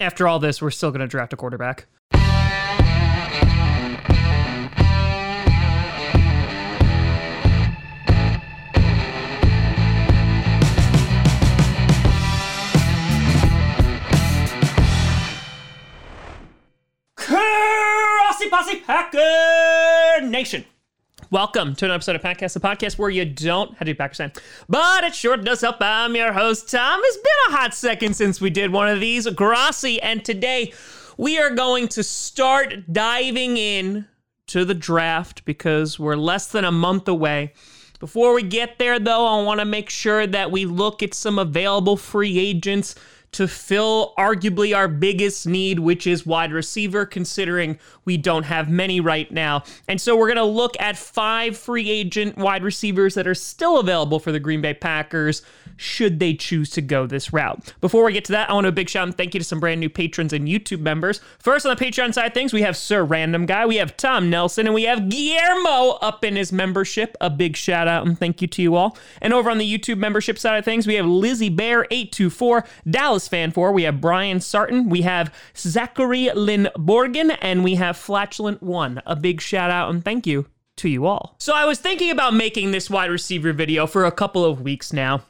After all this, we're still going to draft a quarterback. Grossi Posse Packer Nation. Welcome to an episode of Patcast, the podcast where you don't have to do Packers fan, but it sure does help. I'm your host, Tom. It's been a hot second since we did one of these, Grossi, and today we are going to start diving in to the draft because we're less than a month away. Before we get there, though, I want to make sure that we look at some available free agents to fill arguably our biggest need, which is wide receiver, considering we don't have many right now. And so we're going to look at five free agent wide receivers that are still available for the Green Bay Packers should they choose to go this route. Before we get to that, I want to a big shout and thank you to some brand new patrons and YouTube members. First, on the Patreon side things, we have Sir Random Guy, we have Tom Nelson, and we have Guillermo up in his membership. A big shout out and thank you to you all. And over on the YouTube membership side of things, we have Lizzie Bear 824, Dallas Fan 4, we have Brian Sarton, we have Zachary Lynn Borgen, and we have Flatulent One. A big shout out and thank you to you all. So I was thinking about making this wide receiver video for a couple of weeks now.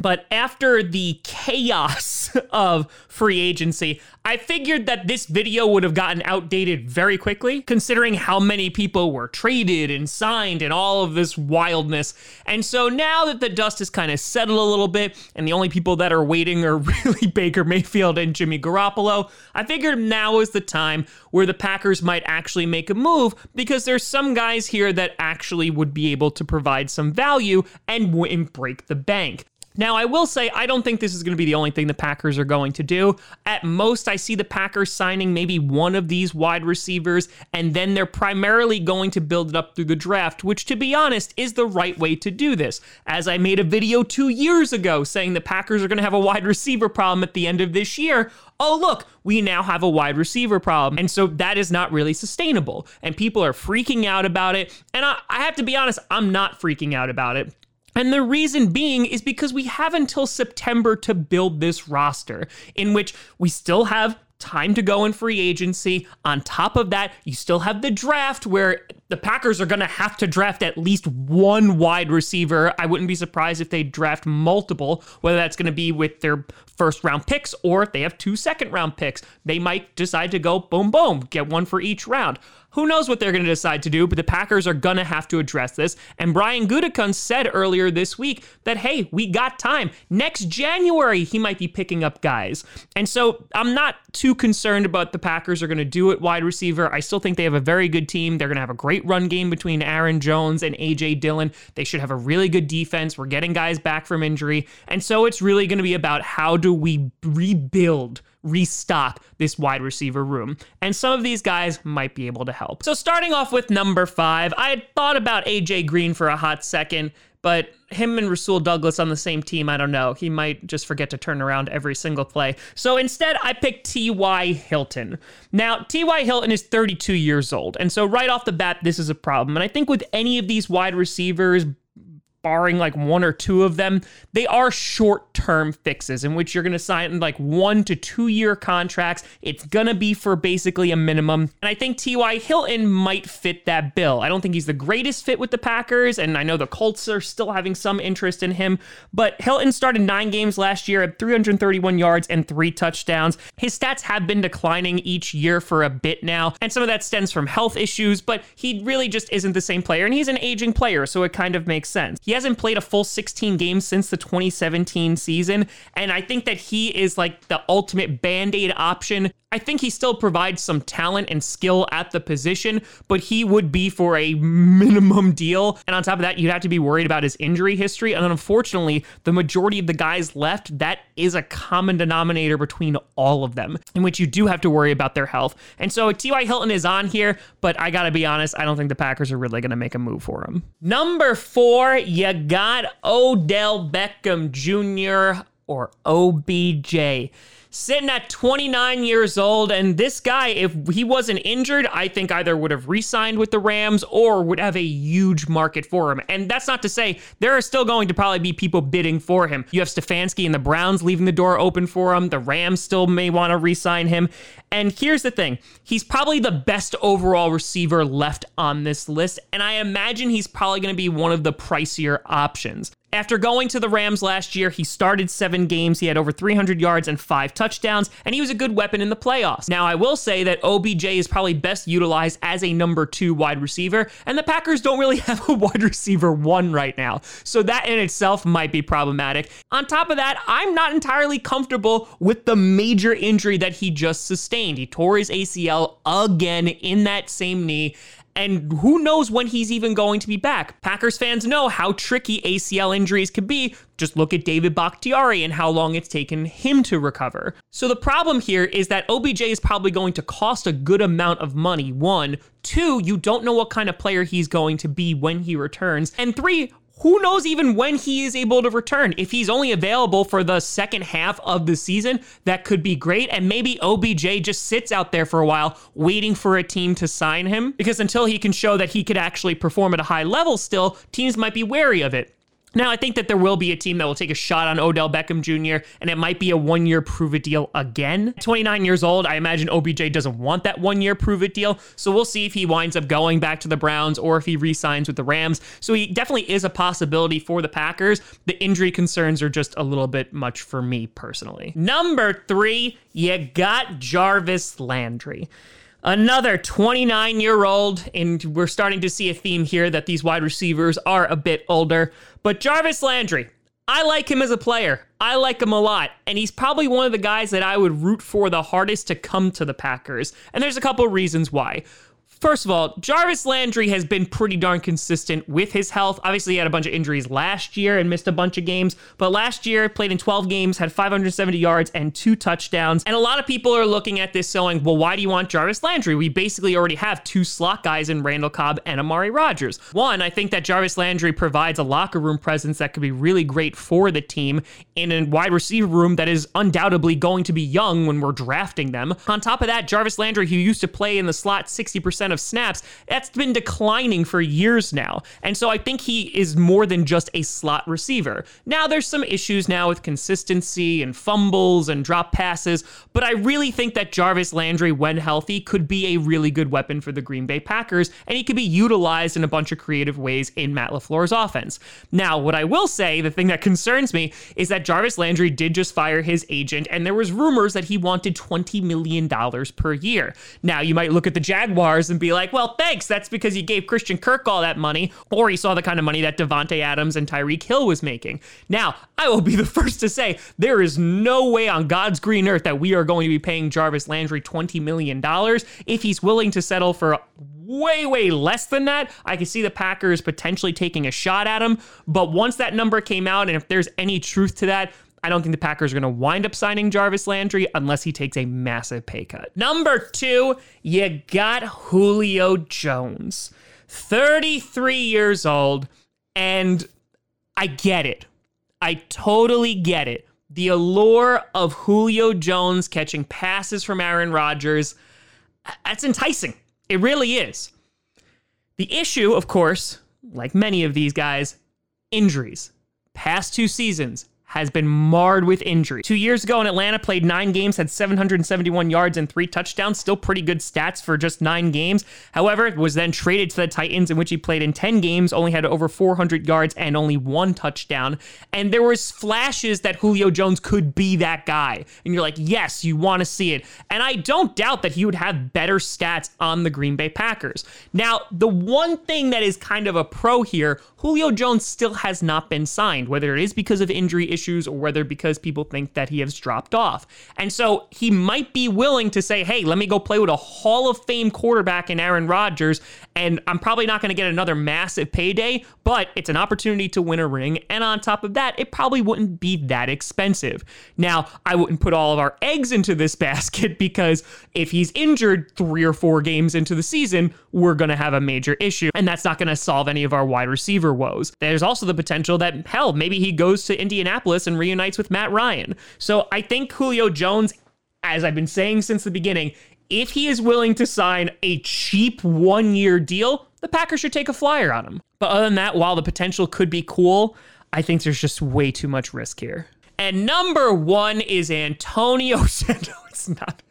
But after the chaos of free agency, I figured that this video would have gotten outdated very quickly, considering how many people were traded and signed and all of this wildness. And so now that the dust has kind of settled a little bit, and the only people that are waiting are really Baker Mayfield and Jimmy Garoppolo, I figured now is the time where the Packers might actually make a move because there's some guys here that actually would be able to provide some value and wouldn't break the bank. Now, I will say, I don't think this is going to be the only thing the Packers are going to do. At most, I see the Packers signing maybe one of these wide receivers, and then they're primarily going to build it up through the draft, which, to be honest, is the right way to do this. As I made a video two years ago saying the Packers are going to have a wide receiver problem at the end of this year, oh, look, we now have a wide receiver problem. And so that is not really sustainable. And people are freaking out about it. And I, I, have to be honest, I'm not freaking out about it. And the reason being is because we have until September to build this roster, in which we still have time to go in free agency. On top of that, you still have the draft where the Packers are going to have to draft at least one wide receiver. I wouldn't be surprised if they draft multiple, whether that's going to be with their first round picks or if they have two second round picks. They might decide to go boom, boom, get one for each round. Who knows what they're going to decide to do, but the Packers are going to have to address this. And Brian Gutekunst said earlier this week that, hey, we got time. Next January, he might be picking up guys. And so I'm not too concerned about the Packers are going to do it wide receiver. I still think they have a very good team. They're going to have a great run game between Aaron Jones and A.J. Dillon. They should have a really good defense. We're getting guys back from injury. And so it's really going to be about how do we rebuild restock this wide receiver room. And some of these guys might be able to help. So, starting off with number five, I had thought about AJ Green for a hot second, but him and Rasul Douglas on the same team, I don't know. He might just forget to turn around every single play. So instead, I picked T.Y. Hilton. Now, T.Y. Hilton is 32 years old. And so right off the bat, this is a problem. And I think with any of these wide receivers, barring like one or two of them, they are short term fixes in which you're going to sign like one to two year contracts. It's going to be for basically a minimum. And I think T.Y. Hilton might fit that bill. I don't think he's the greatest fit with the Packers, and I know the Colts are still having some interest in him, but Hilton started nine games last year at 331 yards and three touchdowns. His stats have been declining each year for a bit now, and some of that stems from health issues, but he really just isn't the same player, and he's an aging player, so it kind of makes sense. He hasn't played a full 16 games since the 2017 season, and I think that he is like the ultimate band aid option. I think he still provides some talent and skill at the position, but he would be for a minimum deal. And on top of that, you'd have to be worried about his injury history. And unfortunately, the majority of the guys left, that is a common denominator between all of them, in which you do have to worry about their health. And so T.Y. Hilton is on here, but I gotta be honest, I don't think the Packers are really gonna make a move for him. Number four, you got Odell Beckham Jr. or OBJ. Sitting at 29 years old. And this guy, if he wasn't injured, I think either would have re signed with the Rams or would have a huge market for him. And that's not to say there are still going to probably be people bidding for him. You have Stefanski and the Browns leaving the door open for him. The Rams still may want to re sign him. And here's the thing he's probably the best overall receiver left on this list. And I imagine he's probably going to be one of the pricier options. After going to the Rams last year, he started seven games. He had over 300 yards and five touchdowns, and he was a good weapon in the playoffs. Now, I will say that OBJ is probably best utilized as a number two wide receiver, and the Packers don't really have a wide receiver one right now. So that in itself might be problematic. On top of that, I'm not entirely comfortable with the major injury that he just sustained. He tore his ACL again in that same knee and who knows when he's even going to be back. Packers fans know how tricky ACL injuries can be. Just look at David Bakhtiari and how long it's taken him to recover. So the problem here is that OBJ is probably going to cost a good amount of money. One, two, you don't know what kind of player he's going to be when he returns. And three, who knows even when he is able to return? If he's only available for the second half of the season, that could be great. And maybe OBJ just sits out there for a while waiting for a team to sign him because until he can show that he could actually perform at a high level still, teams might be wary of it. Now, I think that there will be a team that will take a shot on Odell Beckham Jr., and it might be a one year prove it deal again. 29 years old, I imagine OBJ doesn't want that one year prove it deal. So we'll see if he winds up going back to the Browns or if he re signs with the Rams. So he definitely is a possibility for the Packers. The injury concerns are just a little bit much for me personally. Number three, you got Jarvis Landry. Another 29 year old, and we're starting to see a theme here that these wide receivers are a bit older. But Jarvis Landry, I like him as a player. I like him a lot. And he's probably one of the guys that I would root for the hardest to come to the Packers. And there's a couple reasons why. First of all, Jarvis Landry has been pretty darn consistent with his health. Obviously, he had a bunch of injuries last year and missed a bunch of games, but last year played in 12 games, had 570 yards and two touchdowns. And a lot of people are looking at this saying, well, why do you want Jarvis Landry? We basically already have two slot guys in Randall Cobb and Amari Rodgers. One, I think that Jarvis Landry provides a locker room presence that could be really great for the team in a wide receiver room that is undoubtedly going to be young when we're drafting them. On top of that, Jarvis Landry, who used to play in the slot 60% of snaps, that's been declining for years now. And so I think he is more than just a slot receiver. Now, there's some issues now with consistency and fumbles and drop passes, but I really think that Jarvis Landry, when healthy, could be a really good weapon for the Green Bay Packers, and he could be utilized in a bunch of creative ways in Matt LaFleur's offense. Now, what I will say, the thing that concerns me, is that Jarvis Landry did just fire his agent, and there was rumors that he wanted $20 million per year. Now, you might look at the Jaguars and and be like, well, thanks. That's because you gave Christian Kirk all that money, or he saw the kind of money that Davante Adams and Tyreek Hill was making. Now, I will be the first to say there is no way on God's green earth that we are going to be paying Jarvis Landry $20 million. If he's willing to settle for way, way less than that, I could see the Packers potentially taking a shot at him. But once that number came out, and if there's any truth to that, I don't think the Packers are going to wind up signing Jarvis Landry unless he takes a massive pay cut. Number two, you got Julio Jones, 33 years old, and I get it. I totally get it. The allure of Julio Jones catching passes from Aaron Rodgers, that's enticing. It really is. The issue, of course, like many of these guys, injuries. Past two seasons, has been marred with injury. Two years ago in Atlanta, played nine games, had 771 yards and three touchdowns. Still pretty good stats for just nine games. However, was then traded to the Titans, in which he played in 10 games, only had over 400 yards and only one touchdown. And there was flashes that Julio Jones could be that guy. And you're like, yes, you want to see it. And I don't doubt that he would have better stats on the Green Bay Packers. Now, the one thing that is kind of a pro here, Julio Jones still has not been signed, whether it is because of injury issues or whether because people think that he has dropped off. And so he might be willing to say, hey, let me go play with a Hall of Fame quarterback in Aaron Rodgers And I'm probably not going to get another massive payday, but it's an opportunity to win a ring. And on top of that, it probably wouldn't be that expensive. Now, I wouldn't put all of our eggs into this basket because if he's injured three or four games into the season, we're going to have a major issue. And that's not going to solve any of our wide receiver woes. There's also the potential that, hell, maybe he goes to Indianapolis and reunites with Matt Ryan. So I think Julio Jones, as I've been saying since the beginning, if he is willing to sign a cheap one year deal, the Packers should take a flyer on him. But other than that, while the potential could be cool, I think there's just way too much risk here. And number one is Antonio Santos. It's not.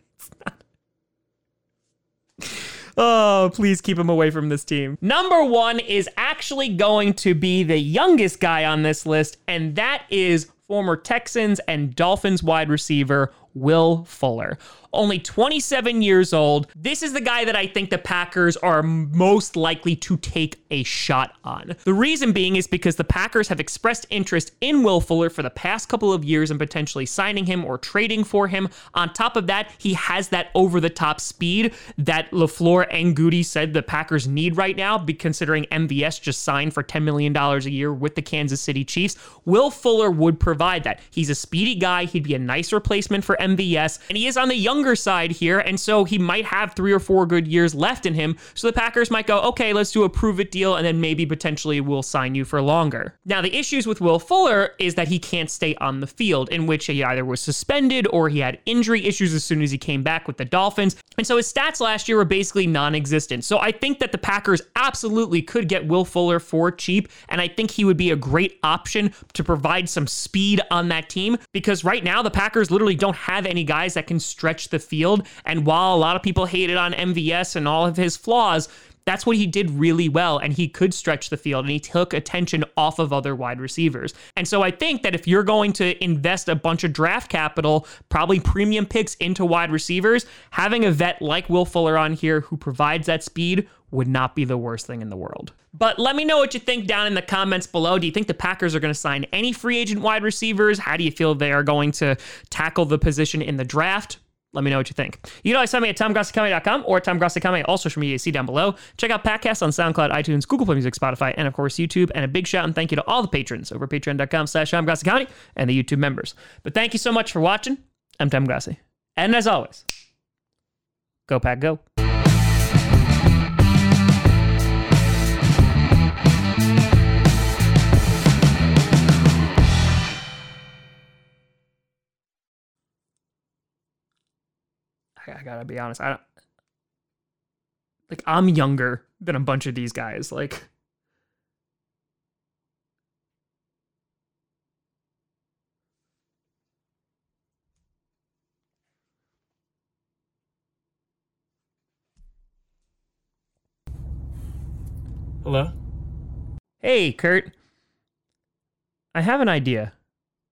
Oh, please keep him away from this team. Number one is actually going to be the youngest guy on this list, and that is former Texans and Dolphins wide receiver Will Fuller only 27 years old. This is the guy that I think the Packers are most likely to take a shot on. The reason being is because the Packers have expressed interest in Will Fuller for the past couple of years and potentially signing him or trading for him. On top of that, he has that over the top speed that LaFleur and Gutey said the Packers need right now, be considering MVS just signed for $10 million a year with the Kansas City Chiefs. Will Fuller would provide that. He's a speedy guy. He'd be a nice replacement for MVS, and he is on the younger younger side here, and so he might have three or four good years left in him. So the Packers might go, okay, let's do a prove it deal, and then maybe potentially we'll sign you for longer. Now, the issues with Will Fuller is that he can't stay on the field, in which he either was suspended or he had injury issues as soon as he came back with the Dolphins. And so his stats last year were basically non existent. So I think that the Packers absolutely could get Will Fuller for cheap, and I think he would be a great option to provide some speed on that team because right now the Packers literally don't have any guys that can stretch the field. And while a lot of people hated on MVS and all of his flaws, that's what he did really well. And he could stretch the field and he took attention off of other wide receivers. And so I think that if you're going to invest a bunch of draft capital, probably premium picks into wide receivers, having a vet like Will Fuller on here who provides that speed would not be the worst thing in the world. But let me know what you think down in the comments below. Do you think the Packers are going to sign any free agent wide receivers? How do you feel they are going to tackle the position in the draft? Let me know what you think. You can always find me at tomgrossicomedy.com or tomgrossicomedy, all social media see down below. Check out Patcast on SoundCloud, iTunes, Google Play Music, Spotify, and of course YouTube. And a big shout and thank you to all the patrons over patreon.com slash tomgrossicomedy and the YouTube members. But thank you so much for watching. I'm Tom Grossi. And as always, go Pack Go. I gotta be honest. I don't like I'm younger than a bunch of these guys. Like Hello? Hey, Kurt. I have an idea.